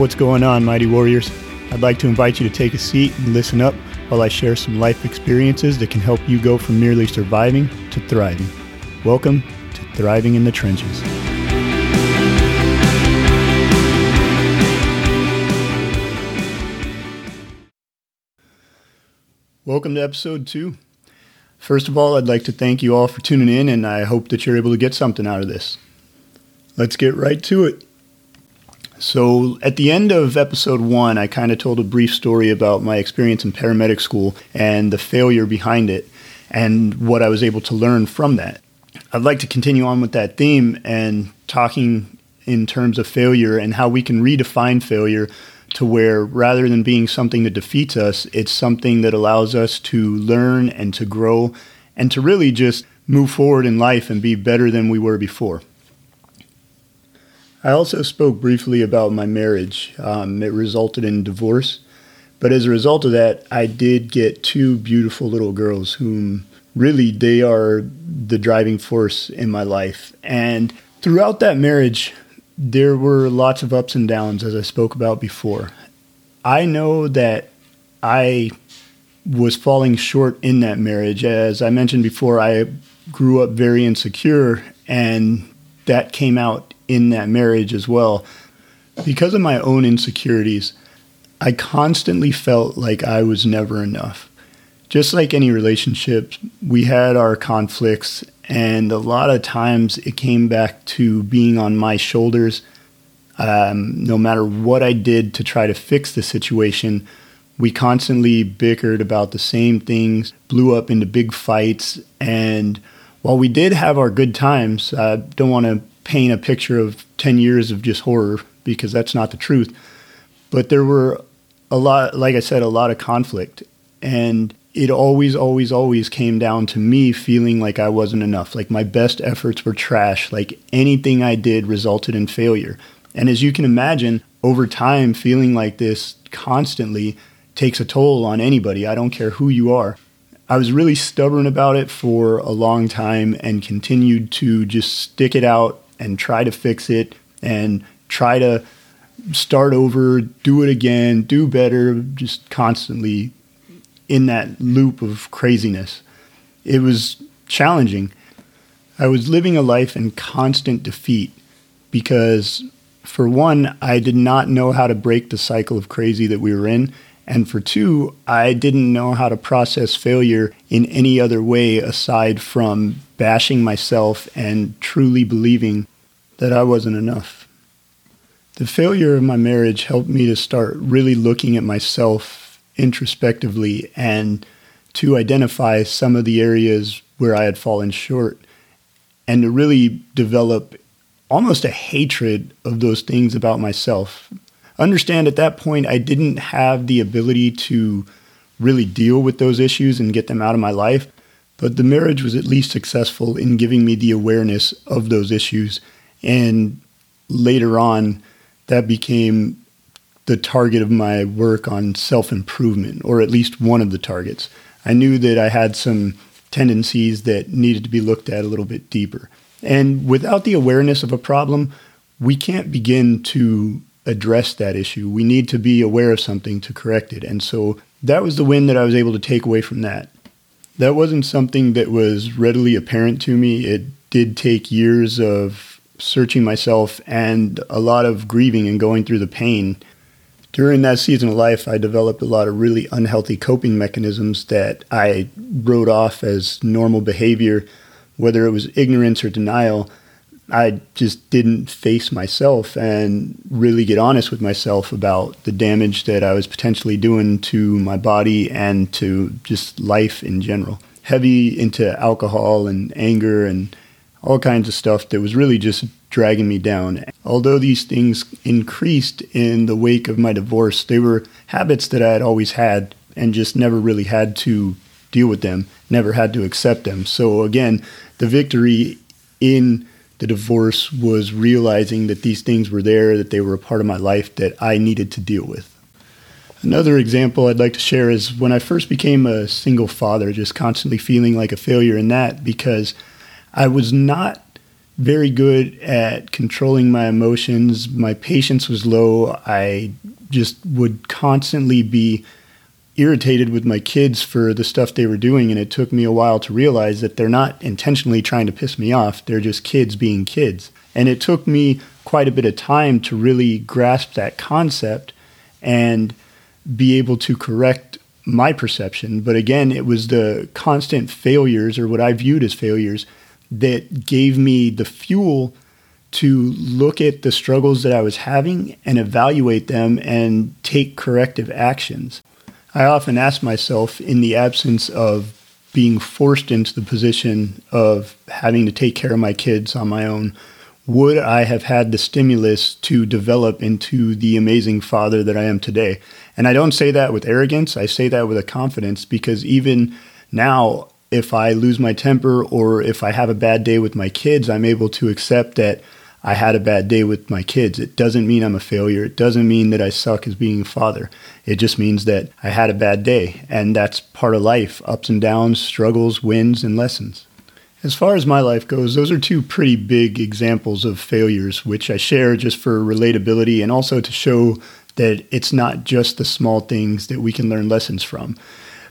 What's going on, Mighty Warriors? I'd like to invite you to take a seat and listen up while I share some life experiences that can help you go from merely surviving to thriving. Welcome to Thriving in the Trenches. Welcome to episode two. First of all, I'd like to thank you all for tuning in, and I hope that you're able to get something out of this. Let's get right to it. So, at the end of episode one, I kind of told a brief story about my experience in paramedic school and the failure behind it and what I was able to learn from that. I'd like to continue on with that theme and talking in terms of failure and how we can redefine failure to where rather than being something that defeats us, it's something that allows us to learn and to grow and to really just move forward in life and be better than we were before. I also spoke briefly about my marriage. Um, it resulted in divorce. But as a result of that, I did get two beautiful little girls whom really they are the driving force in my life. And throughout that marriage, there were lots of ups and downs, as I spoke about before. I know that I was falling short in that marriage. As I mentioned before, I grew up very insecure, and that came out in that marriage as well. Because of my own insecurities, I constantly felt like I was never enough. Just like any relationship, we had our conflicts and a lot of times it came back to being on my shoulders. Um, no matter what I did to try to fix the situation, we constantly bickered about the same things, blew up into big fights. And while we did have our good times, I don't want to paint a picture of 10 years of just horror because that's not the truth. But there were a lot, like I said, a lot of conflict. And it always, always, always came down to me feeling like I wasn't enough. Like my best efforts were trash. Like anything I did resulted in failure. And as you can imagine, over time, feeling like this constantly takes a toll on anybody. I don't care who you are. I was really stubborn about it for a long time and continued to just stick it out and try to fix it and try to start over, do it again, do better, just constantly in that loop of craziness. It was challenging. I was living a life in constant defeat because, for one, I did not know how to break the cycle of crazy that we were in. And for two, I didn't know how to process failure in any other way aside from bashing myself and truly believing that I wasn't enough. The failure of my marriage helped me to start really looking at myself introspectively and to identify some of the areas where I had fallen short and to really develop almost a hatred of those things about myself. Understand at that point, I didn't have the ability to really deal with those issues and get them out of my life, but the marriage was at least successful in giving me the awareness of those issues. And later on, that became the target of my work on self improvement, or at least one of the targets. I knew that I had some tendencies that needed to be looked at a little bit deeper. And without the awareness of a problem, we can't begin to address that issue. We need to be aware of something to correct it. And so that was the win that I was able to take away from that. That wasn't something that was readily apparent to me. It did take years of searching myself and a lot of grieving and going through the pain during that season of life, I developed a lot of really unhealthy coping mechanisms that I wrote off as normal behavior, whether it was ignorance or denial. I just didn't face myself and really get honest with myself about the damage that I was potentially doing to my body and to just life in general. Heavy into alcohol and anger and all kinds of stuff that was really just dragging me down. Although these things increased in the wake of my divorce, they were habits that I had always had and just never really had to deal with them, never had to accept them. So again, the victory in the divorce was realizing that these things were there, that they were a part of my life that I needed to deal with. Another example I'd like to share is when I first became a single father, just constantly feeling like a failure in that because I was not very good at controlling my emotions. My patience was low. I just would constantly be irritated with my kids for the stuff they were doing. And it took me a while to realize that they're not intentionally trying to piss me off, they're just kids being kids. And it took me quite a bit of time to really grasp that concept and be able to correct my perception. But again, it was the constant failures or what I viewed as failures that gave me the fuel to look at the struggles that I was having and evaluate them and take corrective actions. I often ask myself, in the absence of being forced into the position of having to take care of my kids on my own, would I have had the stimulus to develop into the amazing father that I am today? And I don't say that with arrogance, I say that with a confidence because even now, if I lose my temper or if I have a bad day with my kids, I'm able to accept that I had a bad day with my kids. It doesn't mean I'm a failure. It doesn't mean that I suck as being a father. It just means that I had a bad day. And that's part of life ups and downs, struggles, wins, and lessons. As far as my life goes, those are two pretty big examples of failures, which I share just for relatability and also to show that it's not just the small things that we can learn lessons from.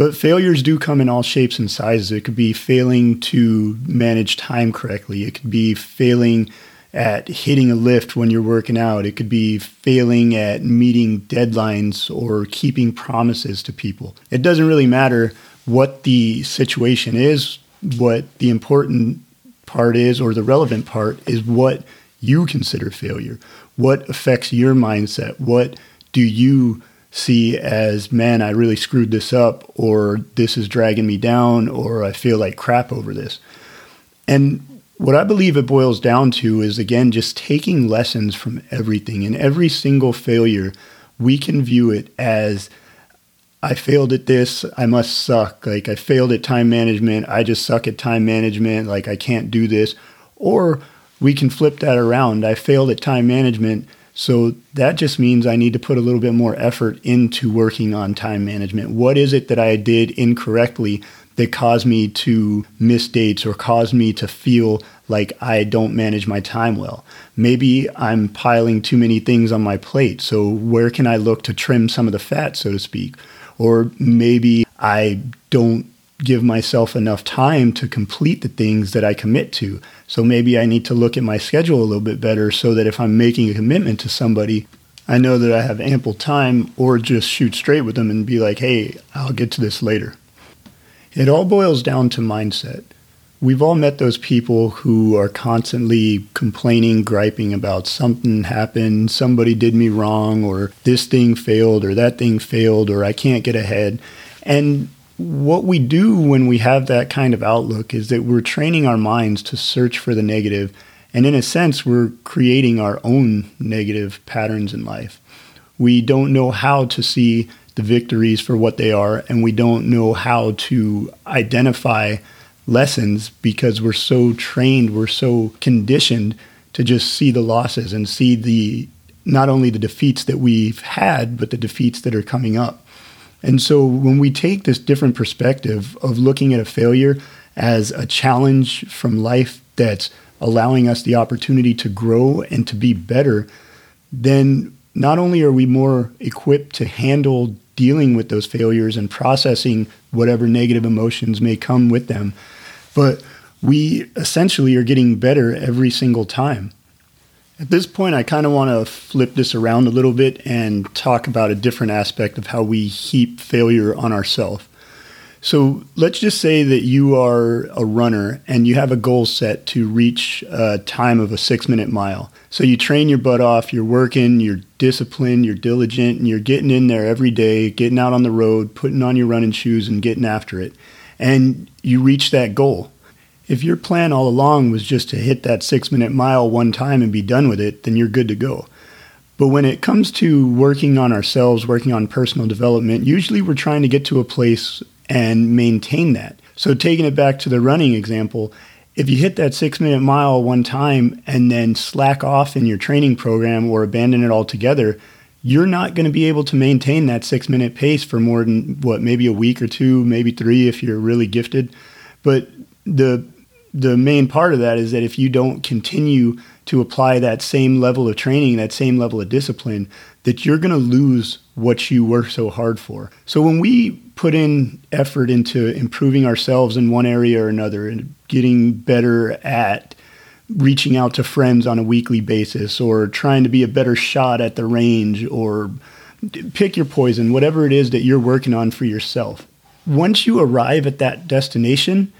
But failures do come in all shapes and sizes. It could be failing to manage time correctly, it could be failing at hitting a lift when you're working out. It could be failing at meeting deadlines or keeping promises to people. It doesn't really matter what the situation is. What the important part is, or the relevant part, is what you consider failure. What affects your mindset? What do you see as, man, I really screwed this up, or this is dragging me down, or I feel like crap over this? And what I believe it boils down to is, again, just taking lessons from everything. And every single failure, we can view it as I failed at this, I must suck. Like, I failed at time management, I just suck at time management, like, I can't do this. Or we can flip that around. I failed at time management, so that just means I need to put a little bit more effort into working on time management. What is it that I did incorrectly that caused me to miss dates or caused me to feel like I don't manage my time well. Maybe I'm piling too many things on my plate. So, where can I look to trim some of the fat, so to speak? Or maybe I don't give myself enough time to complete the things that I commit to. So, maybe I need to look at my schedule a little bit better so that if I'm making a commitment to somebody, I know that I have ample time or just shoot straight with them and be like, hey, I'll get to this later. It all boils down to mindset. We've all met those people who are constantly complaining, griping about something happened, somebody did me wrong, or this thing failed, or that thing failed, or I can't get ahead. And what we do when we have that kind of outlook is that we're training our minds to search for the negative, and in a sense, we're creating our own negative patterns in life. We don't know how to see the victories for what they are, and we don't know how to identify lessons because we're so trained, we're so conditioned to just see the losses and see the not only the defeats that we've had, but the defeats that are coming up. And so when we take this different perspective of looking at a failure as a challenge from life that's allowing us the opportunity to grow and to be better, then not only are we more equipped to handle dealing with those failures and processing whatever negative emotions may come with them, but we essentially are getting better every single time. At this point, I kind of want to flip this around a little bit and talk about a different aspect of how we heap failure on ourselves. So let's just say that you are a runner and you have a goal set to reach a time of a six minute mile. So you train your butt off, you're working, you're disciplined, you're diligent, and you're getting in there every day, getting out on the road, putting on your running shoes, and getting after it. And you reach that goal. If your plan all along was just to hit that six minute mile one time and be done with it, then you're good to go. But when it comes to working on ourselves, working on personal development, usually we're trying to get to a place and maintain that. So, taking it back to the running example, if you hit that six minute mile one time and then slack off in your training program or abandon it altogether, you're not going to be able to maintain that six minute pace for more than what, maybe a week or two, maybe three if you're really gifted. But the the main part of that is that if you don't continue to apply that same level of training, that same level of discipline, that you're going to lose what you work so hard for. So when we put in effort into improving ourselves in one area or another and getting better at reaching out to friends on a weekly basis or trying to be a better shot at the range or pick your poison, whatever it is that you're working on for yourself. Once you arrive at that destination,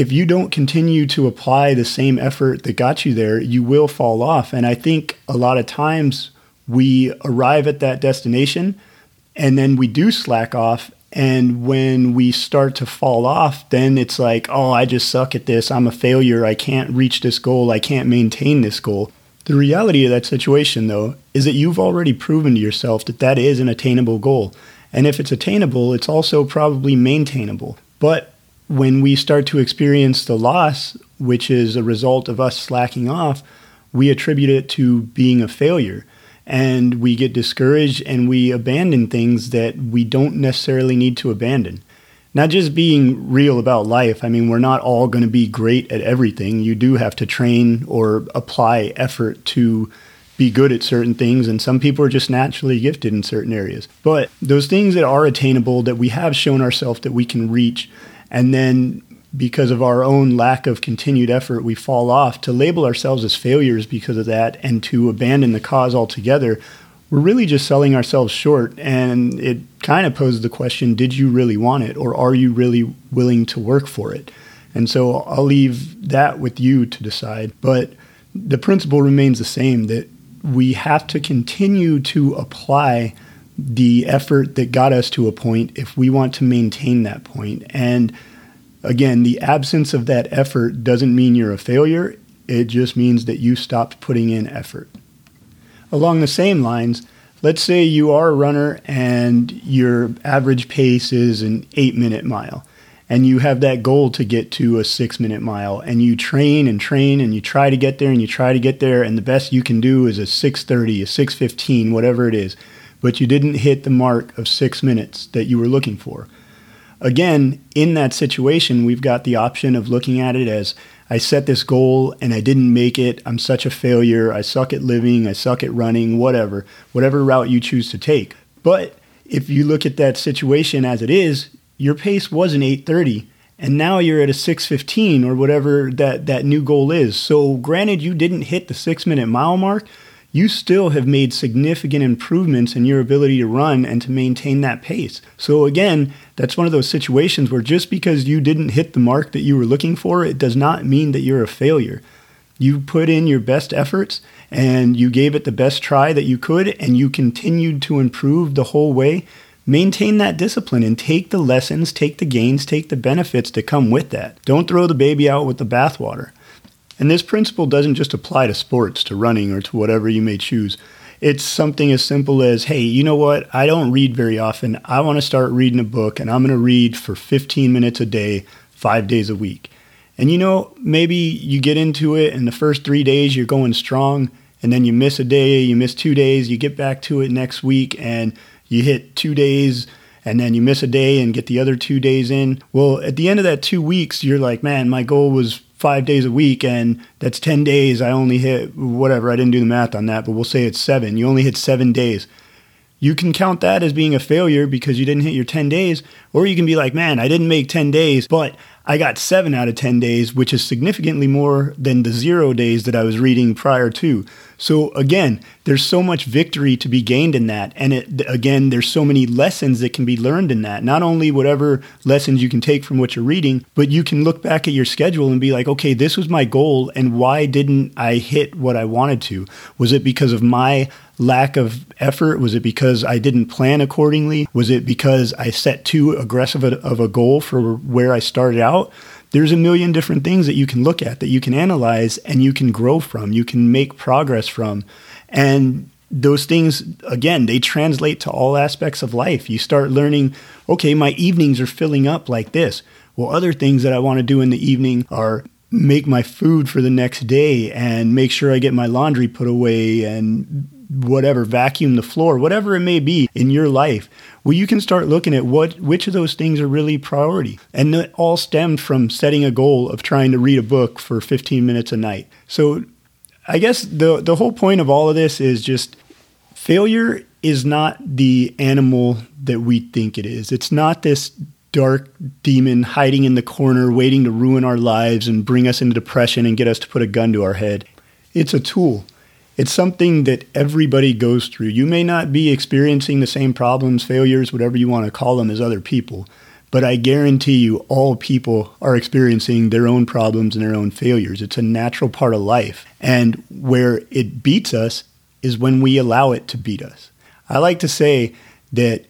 if you don't continue to apply the same effort that got you there, you will fall off. And I think a lot of times we arrive at that destination and then we do slack off. And when we start to fall off, then it's like, oh, I just suck at this. I'm a failure. I can't reach this goal. I can't maintain this goal. The reality of that situation, though, is that you've already proven to yourself that that is an attainable goal. And if it's attainable, it's also probably maintainable. But when we start to experience the loss, which is a result of us slacking off, we attribute it to being a failure. And we get discouraged and we abandon things that we don't necessarily need to abandon. Not just being real about life. I mean, we're not all going to be great at everything. You do have to train or apply effort to be good at certain things, and some people are just naturally gifted in certain areas. But those things that are attainable, that we have shown ourselves that we can reach, and then because of our own lack of continued effort, we fall off to label ourselves as failures because of that and to abandon the cause altogether. We're really just selling ourselves short. And it kind of poses the question did you really want it, or are you really willing to work for it? And so I'll leave that with you to decide. But the principle remains the same that we have to continue to apply the effort that got us to a point if we want to maintain that point. And again, the absence of that effort doesn't mean you're a failure, it just means that you stopped putting in effort. Along the same lines, let's say you are a runner and your average pace is an eight minute mile and you have that goal to get to a six minute mile and you train and train and you try to get there and you try to get there and the best you can do is a 630 a 615 whatever it is but you didn't hit the mark of six minutes that you were looking for. Again in that situation we've got the option of looking at it as i set this goal and i didn't make it. I'm such a failure. I suck at living. I suck at running whatever whatever route you choose to take. But if you look at that situation as it is your pace was an 830 and now you're at a 615 or whatever that, that new goal is. So, granted, you didn't hit the six minute mile mark, you still have made significant improvements in your ability to run and to maintain that pace. So, again, that's one of those situations where just because you didn't hit the mark that you were looking for, it does not mean that you're a failure. You put in your best efforts and you gave it the best try that you could, and you continued to improve the whole way maintain that discipline and take the lessons, take the gains, take the benefits that come with that. Don't throw the baby out with the bathwater. And this principle doesn't just apply to sports, to running, or to whatever you may choose. It's something as simple as, hey, you know what? I don't read very often. I want to start reading a book, and I'm going to read for 15 minutes a day, five days a week. And you know, maybe you get into it, and the first three days you're going strong, and then you miss a day, you miss two days, you get back to it next week, and you hit two days and then you miss a day and get the other two days in. Well, at the end of that two weeks, you're like, man, my goal was five days a week, and that's 10 days. I only hit whatever. I didn't do the math on that, but we'll say it's seven. You only hit seven days. You can count that as being a failure because you didn't hit your 10 days, or you can be like, man, I didn't make 10 days, but I got seven out of 10 days, which is significantly more than the zero days that I was reading prior to. So again, there's so much victory to be gained in that. And it, again, there's so many lessons that can be learned in that. Not only whatever lessons you can take from what you're reading, but you can look back at your schedule and be like, okay, this was my goal. And why didn't I hit what I wanted to? Was it because of my lack of effort? Was it because I didn't plan accordingly? Was it because I set too aggressive of a goal for where I started out? there's a million different things that you can look at that you can analyze and you can grow from you can make progress from and those things again they translate to all aspects of life you start learning okay my evenings are filling up like this well other things that i want to do in the evening are make my food for the next day and make sure i get my laundry put away and whatever, vacuum the floor, whatever it may be in your life, well, you can start looking at what which of those things are really priority. And it all stemmed from setting a goal of trying to read a book for 15 minutes a night. So I guess the the whole point of all of this is just failure is not the animal that we think it is. It's not this dark demon hiding in the corner waiting to ruin our lives and bring us into depression and get us to put a gun to our head. It's a tool. It's something that everybody goes through. You may not be experiencing the same problems, failures, whatever you want to call them, as other people, but I guarantee you all people are experiencing their own problems and their own failures. It's a natural part of life. And where it beats us is when we allow it to beat us. I like to say that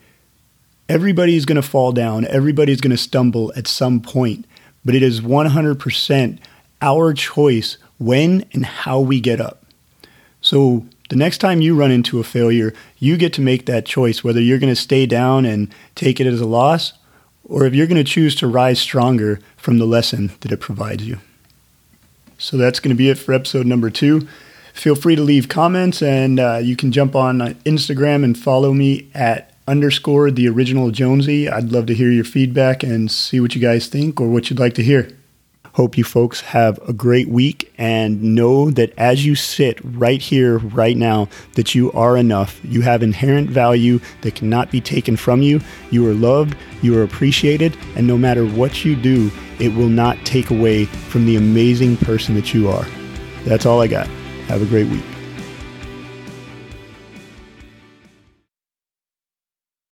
everybody's going to fall down, everybody's going to stumble at some point, but it is 100% our choice when and how we get up. So the next time you run into a failure, you get to make that choice whether you're going to stay down and take it as a loss or if you're going to choose to rise stronger from the lesson that it provides you. So that's going to be it for episode number two feel free to leave comments and uh, you can jump on Instagram and follow me at underscore the original Jonesy. I'd love to hear your feedback and see what you guys think or what you'd like to hear. Hope you folks have a great week and know that as you sit right here, right now, that you are enough. You have inherent value that cannot be taken from you. You are loved, you are appreciated, and no matter what you do, it will not take away from the amazing person that you are. That's all I got. Have a great week.